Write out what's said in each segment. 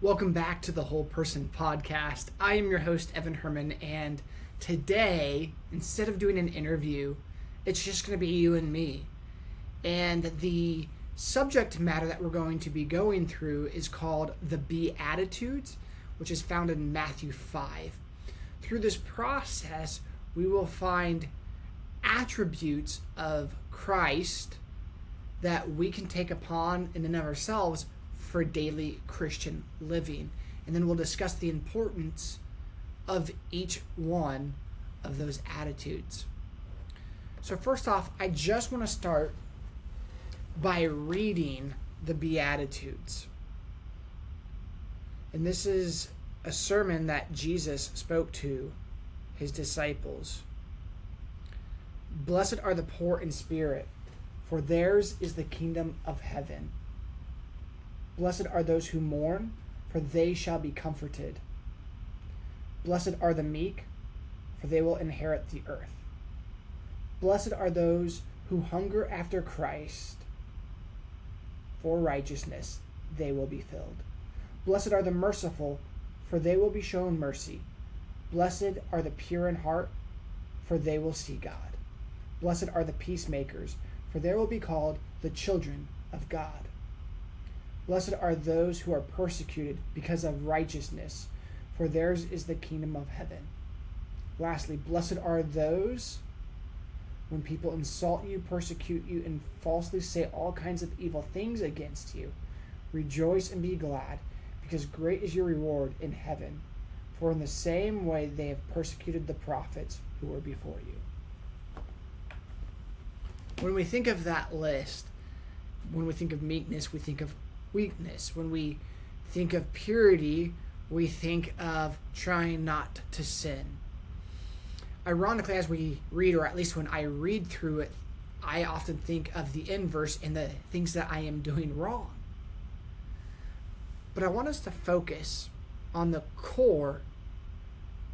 Welcome back to the Whole Person Podcast. I am your host, Evan Herman, and today, instead of doing an interview, it's just going to be you and me. And the subject matter that we're going to be going through is called the Beatitudes, which is found in Matthew 5. Through this process, we will find attributes of Christ that we can take upon in and of ourselves for daily Christian living. And then we'll discuss the importance of each one of those attitudes. So, first off, I just want to start by reading the Beatitudes. And this is a sermon that Jesus spoke to his disciples. Blessed are the poor in spirit, for theirs is the kingdom of heaven. Blessed are those who mourn, for they shall be comforted. Blessed are the meek, for they will inherit the earth. Blessed are those who hunger after Christ, for righteousness they will be filled. Blessed are the merciful, for they will be shown mercy. Blessed are the pure in heart, for they will see God. Blessed are the peacemakers, for they will be called the children of God. Blessed are those who are persecuted because of righteousness, for theirs is the kingdom of heaven. Lastly, blessed are those when people insult you, persecute you, and falsely say all kinds of evil things against you. Rejoice and be glad, because great is your reward in heaven. For in the same way they have persecuted the prophets who were before you. When we think of that list, when we think of meekness, we think of weakness. When we think of purity, we think of trying not to sin. Ironically, as we read, or at least when I read through it, I often think of the inverse and the things that I am doing wrong. But I want us to focus on the core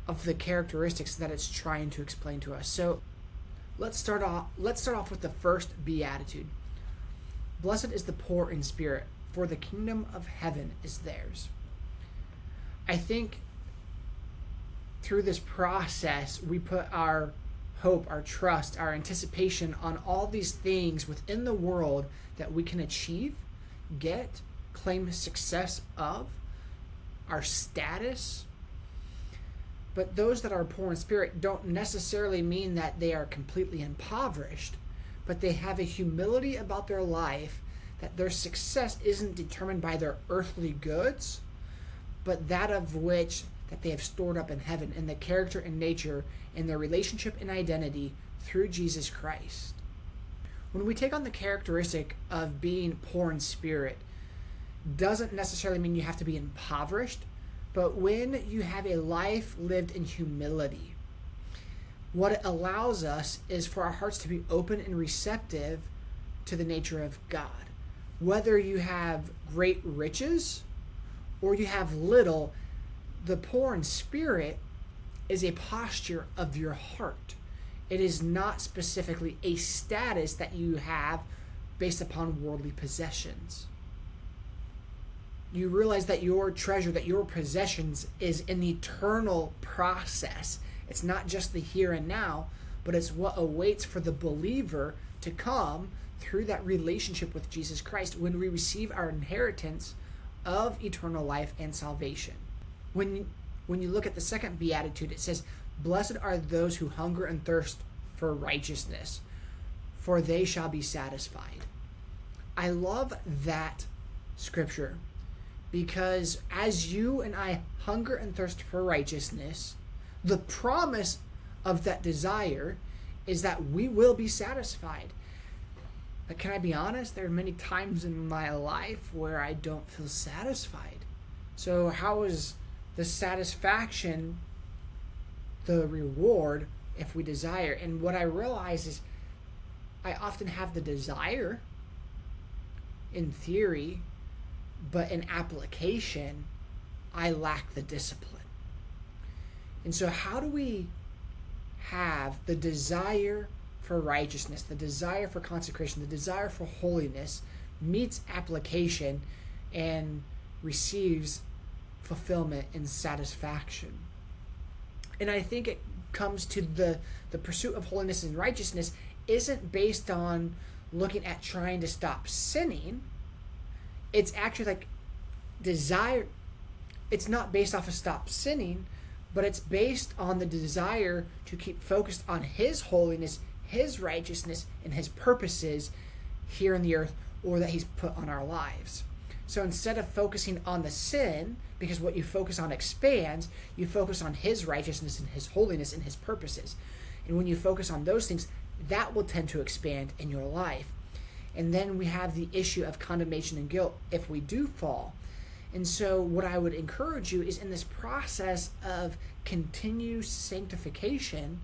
of the characteristics that it's trying to explain to us. So let's start off let's start off with the first beatitude. Blessed is the poor in spirit, for the kingdom of heaven is theirs. I think through this process, we put our hope, our trust, our anticipation on all these things within the world that we can achieve, get, claim success of, our status. But those that are poor in spirit don't necessarily mean that they are completely impoverished, but they have a humility about their life that their success isn't determined by their earthly goods, but that of which that they have stored up in heaven in the character and nature and their relationship and identity through Jesus Christ. When we take on the characteristic of being poor in spirit, doesn't necessarily mean you have to be impoverished, but when you have a life lived in humility, what it allows us is for our hearts to be open and receptive to the nature of God whether you have great riches or you have little, the poor in spirit is a posture of your heart. It is not specifically a status that you have based upon worldly possessions. You realize that your treasure, that your possessions is an eternal process. It's not just the here and now, but it's what awaits for the believer to come through that relationship with Jesus Christ when we receive our inheritance of eternal life and salvation. When when you look at the second beatitude it says blessed are those who hunger and thirst for righteousness for they shall be satisfied. I love that scripture because as you and I hunger and thirst for righteousness, the promise of that desire is that we will be satisfied. But can I be honest? There are many times in my life where I don't feel satisfied. So, how is the satisfaction the reward if we desire? And what I realize is I often have the desire in theory, but in application, I lack the discipline. And so, how do we have the desire for righteousness, the desire for consecration, the desire for holiness meets application and receives fulfillment and satisfaction. And I think it comes to the the pursuit of holiness and righteousness isn't based on looking at trying to stop sinning. It's actually like desire it's not based off of stop sinning, but it's based on the desire to keep focused on his holiness, his righteousness, and his purposes here in the earth or that he's put on our lives. So instead of focusing on the sin, because what you focus on expands, you focus on his righteousness and his holiness and his purposes. And when you focus on those things, that will tend to expand in your life. And then we have the issue of condemnation and guilt if we do fall. And so, what I would encourage you is in this process of continued sanctification,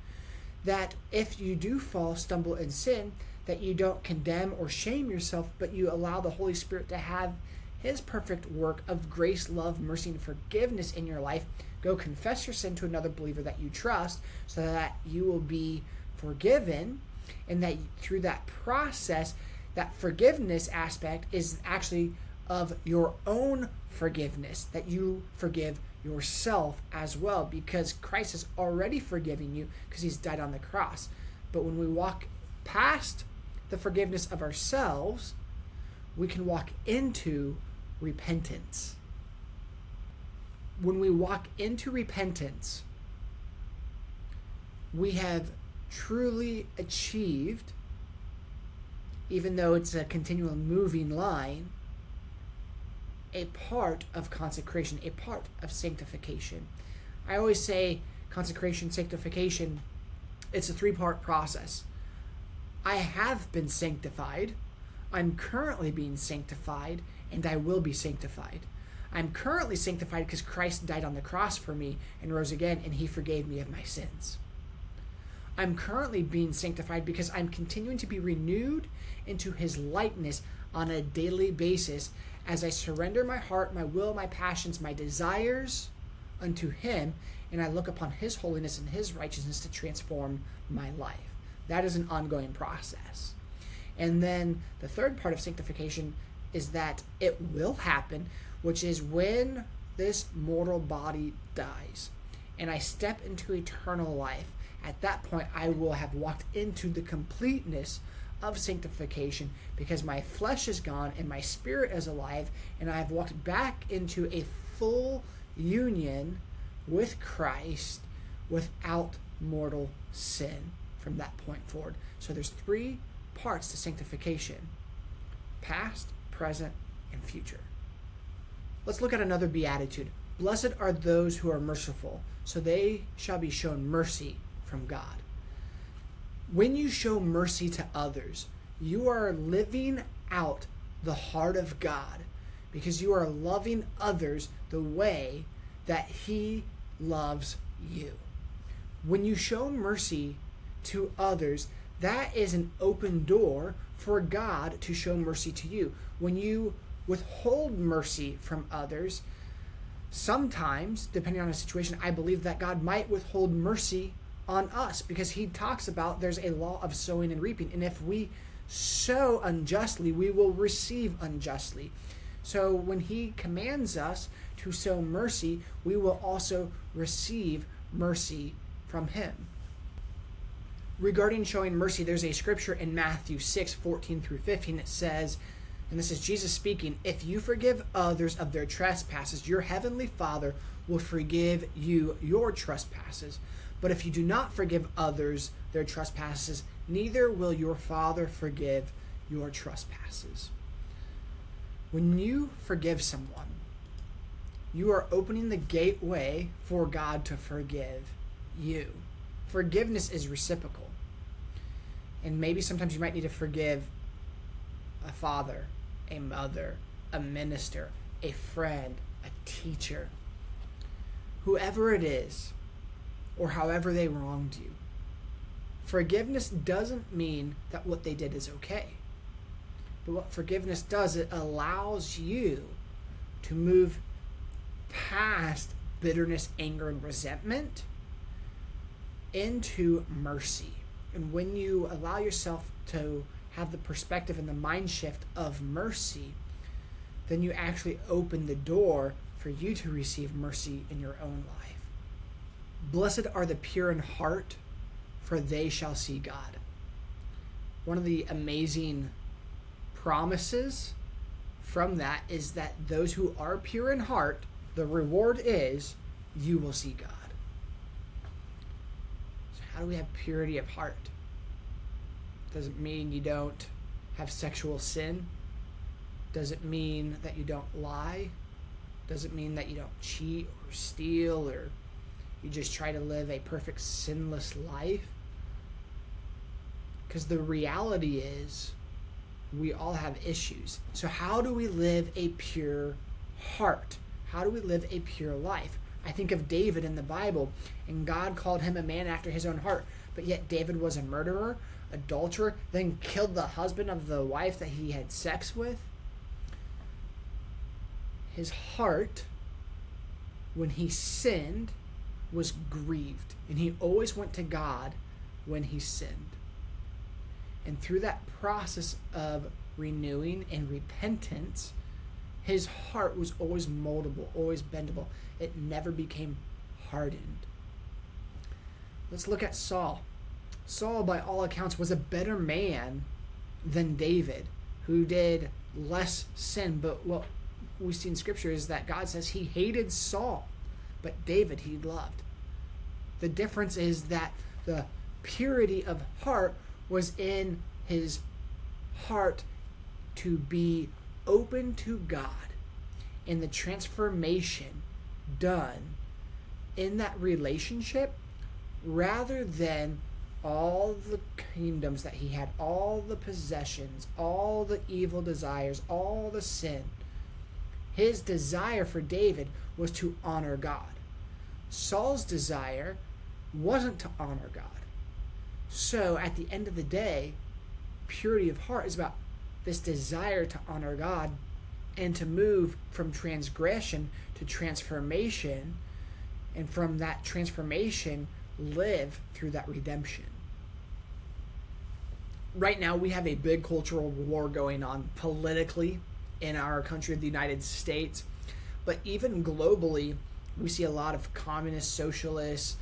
that if you do fall, stumble, and sin, that you don't condemn or shame yourself, but you allow the Holy Spirit to have His perfect work of grace, love, mercy, and forgiveness in your life. Go confess your sin to another believer that you trust so that you will be forgiven, and that through that process, that forgiveness aspect is actually of your own forgiveness, that you forgive yourself as well, because Christ has already forgiven you because he's died on the cross. But when we walk past the forgiveness of ourselves, we can walk into repentance. When we walk into repentance, we have truly achieved, even though it's a continual moving line, a part of consecration, a part of sanctification. I always say consecration, sanctification, it's a three part process. I have been sanctified, I'm currently being sanctified, and I will be sanctified. I'm currently sanctified because Christ died on the cross for me and rose again, and he forgave me of my sins. I'm currently being sanctified because I'm continuing to be renewed into his likeness on a daily basis as I surrender my heart, my will, my passions, my desires unto him, and I look upon his holiness and his righteousness to transform my life. That is an ongoing process. And then the third part of sanctification is that it will happen, which is when this mortal body dies and I step into eternal life at that point I will have walked into the completeness of sanctification because my flesh is gone and my spirit is alive, and I have walked back into a full union with Christ without mortal sin from that point forward. So there's three parts to sanctification past, present, and future. Let's look at another beatitude. Blessed are those who are merciful, so they shall be shown mercy from God. When you show mercy to others, you are living out the heart of God because you are loving others the way that He loves you. When you show mercy to others, that is an open door for God to show mercy to you. When you withhold mercy from others, sometimes, depending on the situation, I believe that God might withhold mercy on us because he talks about there's a law of sowing and reaping. And if we sow unjustly, we will receive unjustly. So when he commands us to sow mercy, we will also receive mercy from him. Regarding showing mercy, there's a scripture in Matthew 6 14 through 15 that says, and this is Jesus speaking, if you forgive others of their trespasses, your heavenly Father will forgive you your trespasses. But if you do not forgive others their trespasses, neither will your Father forgive your trespasses. When you forgive someone, you are opening the gateway for God to forgive you. Forgiveness is reciprocal. And maybe sometimes you might need to forgive a father, a mother, a minister, a friend, a teacher, whoever it is or however they wronged you. Forgiveness doesn't mean that what they did is okay. But what forgiveness does, it allows you to move past bitterness, anger, and resentment into mercy. And when you allow yourself to have the perspective and the mind shift of mercy, then you actually open the door for you to receive mercy in your own life. Blessed are the pure in heart, for they shall see God. One of the amazing promises from that is that those who are pure in heart, the reward is you will see God. So, how do we have purity of heart? Doesn't mean you don't have sexual sin. Doesn't mean that you don't lie. Doesn't mean that you don't cheat or steal or you just try to live a perfect sinless life. Because the reality is, we all have issues. So, how do we live a pure heart? How do we live a pure life? I think of David in the Bible, and God called him a man after his own heart, but yet David was a murderer, adulterer, then killed the husband of the wife that he had sex with. His heart, when he sinned, was grieved, and he always went to God when he sinned. And through that process of renewing and repentance, his heart was always moldable, always bendable. It never became hardened. Let's look at Saul. Saul, by all accounts, was a better man than David, who did less sin. But what we see in Scripture is that God says he hated Saul, but David he loved. The difference is that the purity of heart was in his heart to be open to God and the transformation done in that relationship rather than all the kingdoms that he had, all the possessions, all the evil desires, all the sin. His desire for David was to honor God. Saul's desire wasn't to honor God. So at the end of the day, purity of heart is about this desire to honor God and to move from transgression to transformation, and from that transformation, live through that redemption. Right now, we have a big cultural war going on politically in our country, of the United States, but even globally, we see a lot of communist, socialists,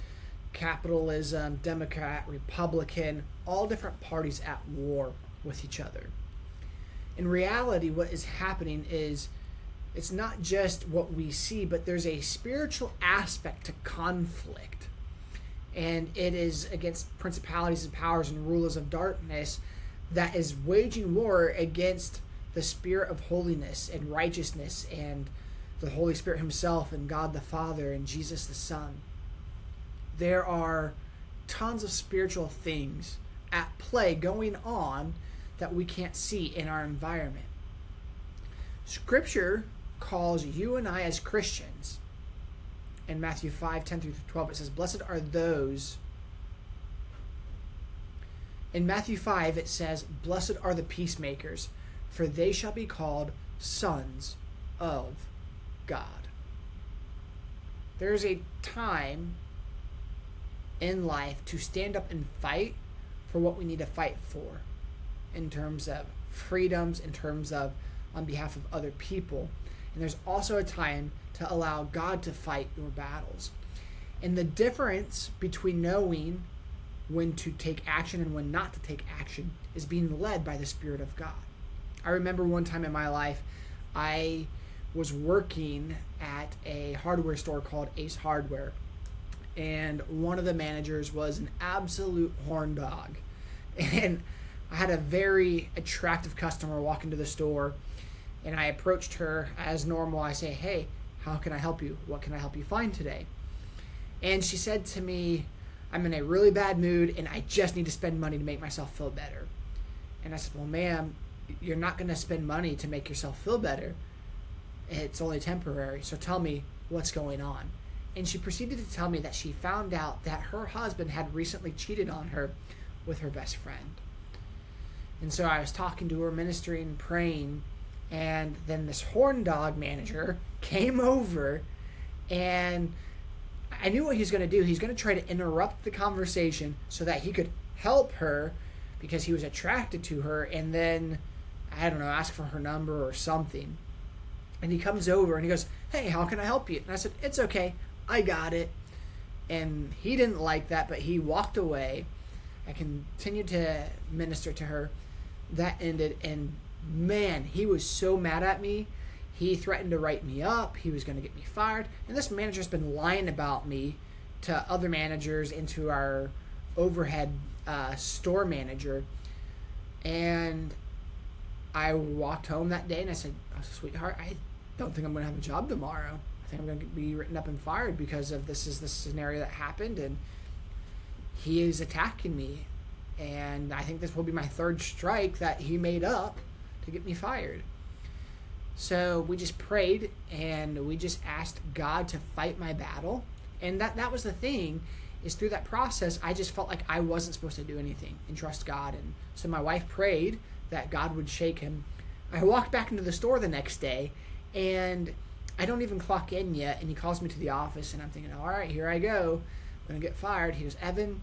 capitalism, Democrat, Republican, all different parties at war with each other. In reality, what is happening is it's not just what we see, but there's a spiritual aspect to conflict. And it is against principalities and powers and rulers of darkness that is waging war against the spirit of holiness and righteousness and the Holy Spirit Himself and God the Father and Jesus the Son there are tons of spiritual things at play going on that we can't see in our environment. Scripture calls you and I as Christians in Matthew 5 10 through 12, it says, Blessed are those. In Matthew 5, it says, Blessed are the peacemakers, for they shall be called sons of God. There is a time in life to stand up and fight for what we need to fight for in terms of freedoms, in terms of on behalf of other people. And there's also a time to allow God to fight your battles. And the difference between knowing when to take action and when not to take action is being led by the Spirit of God. I remember one time in my life, I was working at a hardware store called Ace Hardware and one of the managers was an absolute horn dog. And I had a very attractive customer walk into the store, and I approached her as normal. I say, Hey, how can I help you? What can I help you find today? And she said to me, I'm in a really bad mood and I just need to spend money to make myself feel better. And I said, Well, ma'am, you're not going to spend money to make yourself feel better. It's only temporary. So tell me what's going on and she proceeded to tell me that she found out that her husband had recently cheated on her with her best friend. And so I was talking to her, ministering, praying, and then this horn dog manager came over and I knew what he was going to do. He's going to try to interrupt the conversation so that he could help her because he was attracted to her and then, I don't know, ask for her number or something. And he comes over and he goes, Hey, how can I help you? And I said, It's okay. I got it. And he didn't like that, but he walked away. I continued to minister to her. That ended, and man, he was so mad at me. He threatened to write me up. He was going to get me fired. And this manager's been lying about me to other managers and to our overhead uh, store manager. And I walked home that day and I said, oh, sweetheart, I don't think I'm going to have a job tomorrow. I think I'm going to be written up and fired because of this is the scenario that happened. And he is attacking me. And I think this will be my third strike that he made up to get me fired. So we just prayed and we just asked God to fight my battle. And that, that was the thing is through that process, I just felt like I wasn't supposed to do anything and trust God. And so my wife prayed that God would shake him. I walked back into the store the next day and I don't even clock in yet. And he calls me to the office and I'm thinking, all right, here I go. I'm going to get fired. He goes, Evan,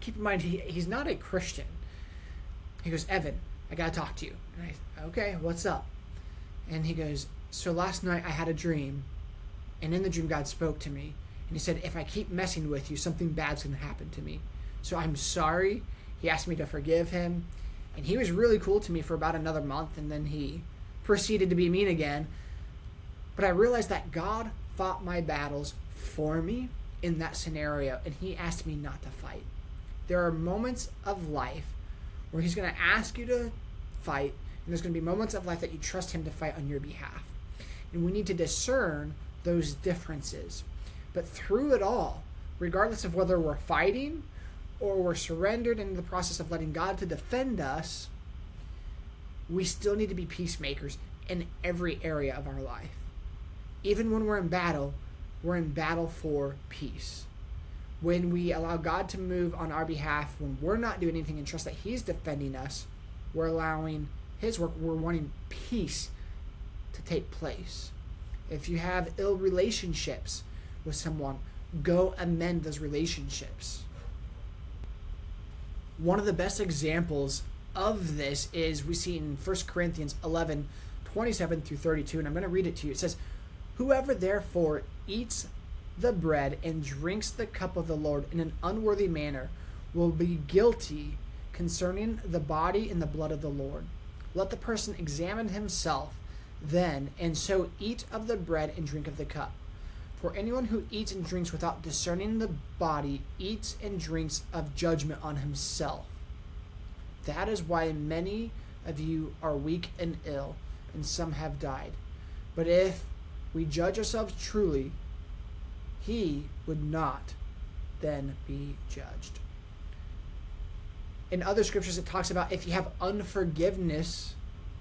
keep in mind, he, he's not a Christian. He goes, Evan, I got to talk to you. And I, okay, what's up? And he goes, So last night I had a dream, and in the dream, God spoke to me. And he said, If I keep messing with you, something bad's going to happen to me. So I'm sorry. He asked me to forgive him. And he was really cool to me for about another month, and then he proceeded to be mean again. But I realized that God fought my battles for me in that scenario, and he asked me not to fight. There are moments of life where he's going to ask you to fight, and there's going to be moments of life that you trust Him to fight on your behalf. And we need to discern those differences. But through it all, regardless of whether we're fighting or we're surrendered in the process of letting God to defend us, we still need to be peacemakers in every area of our life. Even when we're in battle, we're in battle for peace. When we allow God to move on our behalf, when we're not doing anything and trust that He's defending us, we're allowing his work, we're wanting peace to take place. If you have ill relationships with someone, go amend those relationships. One of the best examples of this is we see in 1 Corinthians 11 27 through 32, and I'm going to read it to you. It says, Whoever therefore eats the bread and drinks the cup of the Lord in an unworthy manner will be guilty concerning the body and the blood of the Lord. Let the person examine himself then, and so eat of the bread and drink of the cup. For anyone who eats and drinks without discerning the body eats and drinks of judgment on himself. That is why many of you are weak and ill, and some have died. But if we judge ourselves truly, he would not then be judged in other scriptures it talks about if you have unforgiveness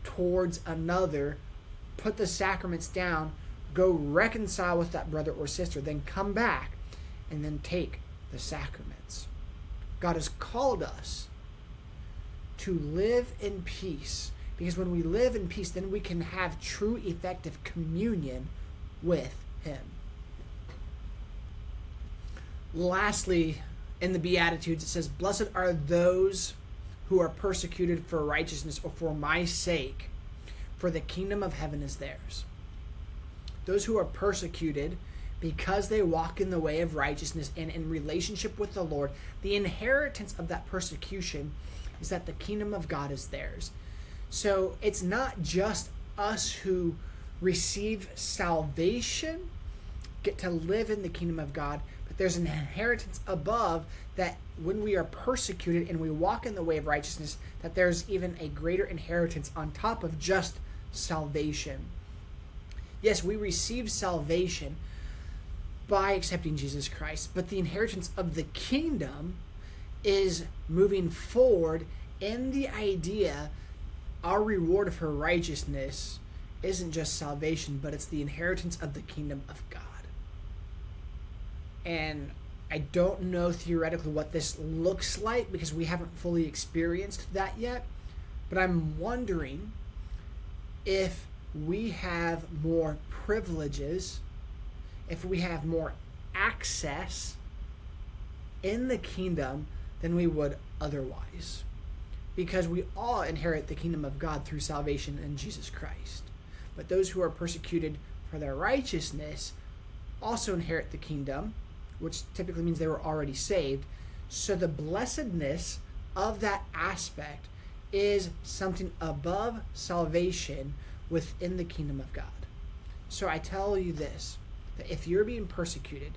towards another, put the sacraments down, go reconcile with that brother or sister, then come back and then take the sacraments. God has called us to live in peace because when we live in peace, then we can have true, effective communion with Him. Lastly, in the Beatitudes, it says, Blessed are those who are persecuted for righteousness or for my sake, for the kingdom of heaven is theirs. Those who are persecuted because they walk in the way of righteousness and in relationship with the Lord, the inheritance of that persecution is that the kingdom of God is theirs. So it's not just us who receive salvation, get to live in the kingdom of God, but there's an inheritance above that when we are persecuted and we walk in the way of righteousness, that there's even a greater inheritance on top of just salvation. Yes, we receive salvation by accepting Jesus Christ, but the inheritance of the kingdom is moving forward in the idea our reward for righteousness isn't just salvation, but it's the inheritance of the kingdom of God and I don't know theoretically what this looks like because we haven't fully experienced that yet. But I'm wondering if we have more privileges, if we have more access in the kingdom than we would otherwise. Because we all inherit the kingdom of God through salvation in Jesus Christ. but those who are persecuted for their righteousness also inherit the kingdom, which typically means they were already saved. So the blessedness of that aspect is something above salvation within the kingdom of God. So I tell you this that if you're being persecuted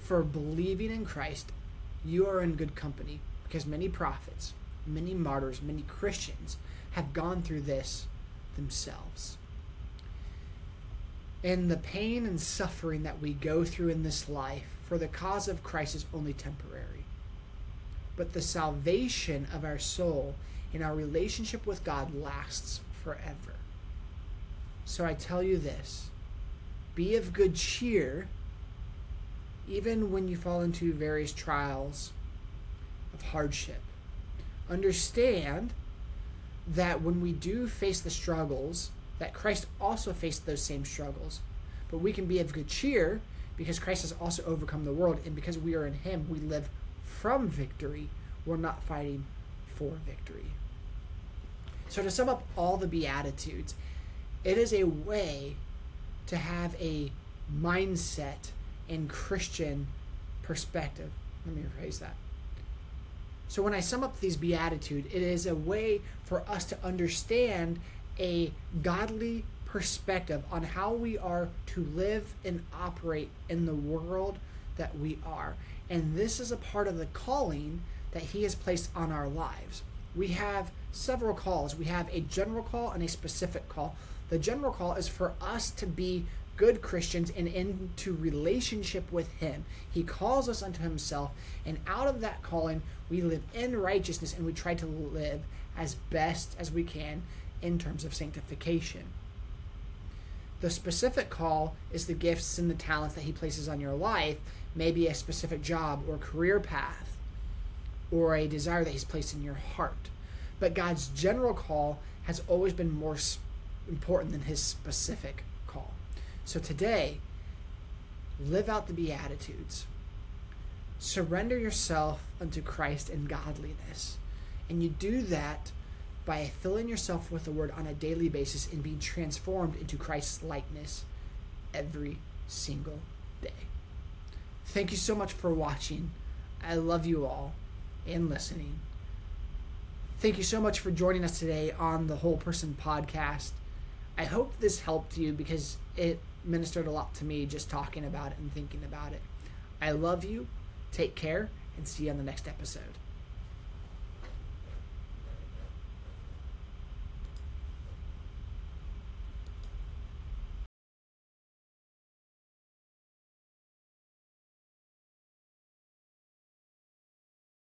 for believing in Christ, you are in good company because many prophets, many martyrs, many Christians have gone through this themselves. And the pain and suffering that we go through in this life for the cause of Christ is only temporary. But the salvation of our soul and our relationship with God lasts forever. So I tell you this be of good cheer, even when you fall into various trials of hardship. Understand that when we do face the struggles, that Christ also faced those same struggles. But we can be of good cheer because Christ has also overcome the world, and because we are in Him, we live from victory. We're not fighting for victory. So, to sum up all the Beatitudes, it is a way to have a mindset and Christian perspective. Let me rephrase that. So, when I sum up these Beatitude, it is a way for us to understand a godly perspective on how we are to live and operate in the world that we are. And this is a part of the calling that He has placed on our lives. We have several calls. We have a general call and a specific call. The general call is for us to be good Christians and into relationship with Him. He calls us unto Himself, and out of that calling, we live in righteousness and we try to live as best as we can in terms of sanctification. The specific call is the gifts and the talents that He places on your life, maybe a specific job or career path, or a desire that He's placed in your heart. But God's general call has always been more important than His specific call. So today, live out the Beatitudes. Surrender yourself unto Christ in godliness. And you do that by filling yourself with the word on a daily basis and being transformed into Christ's likeness every single day. Thank you so much for watching. I love you all and listening. Thank you so much for joining us today on the Whole Person podcast. I hope this helped you because it ministered a lot to me just talking about it and thinking about it. I love you. Take care and see you on the next episode.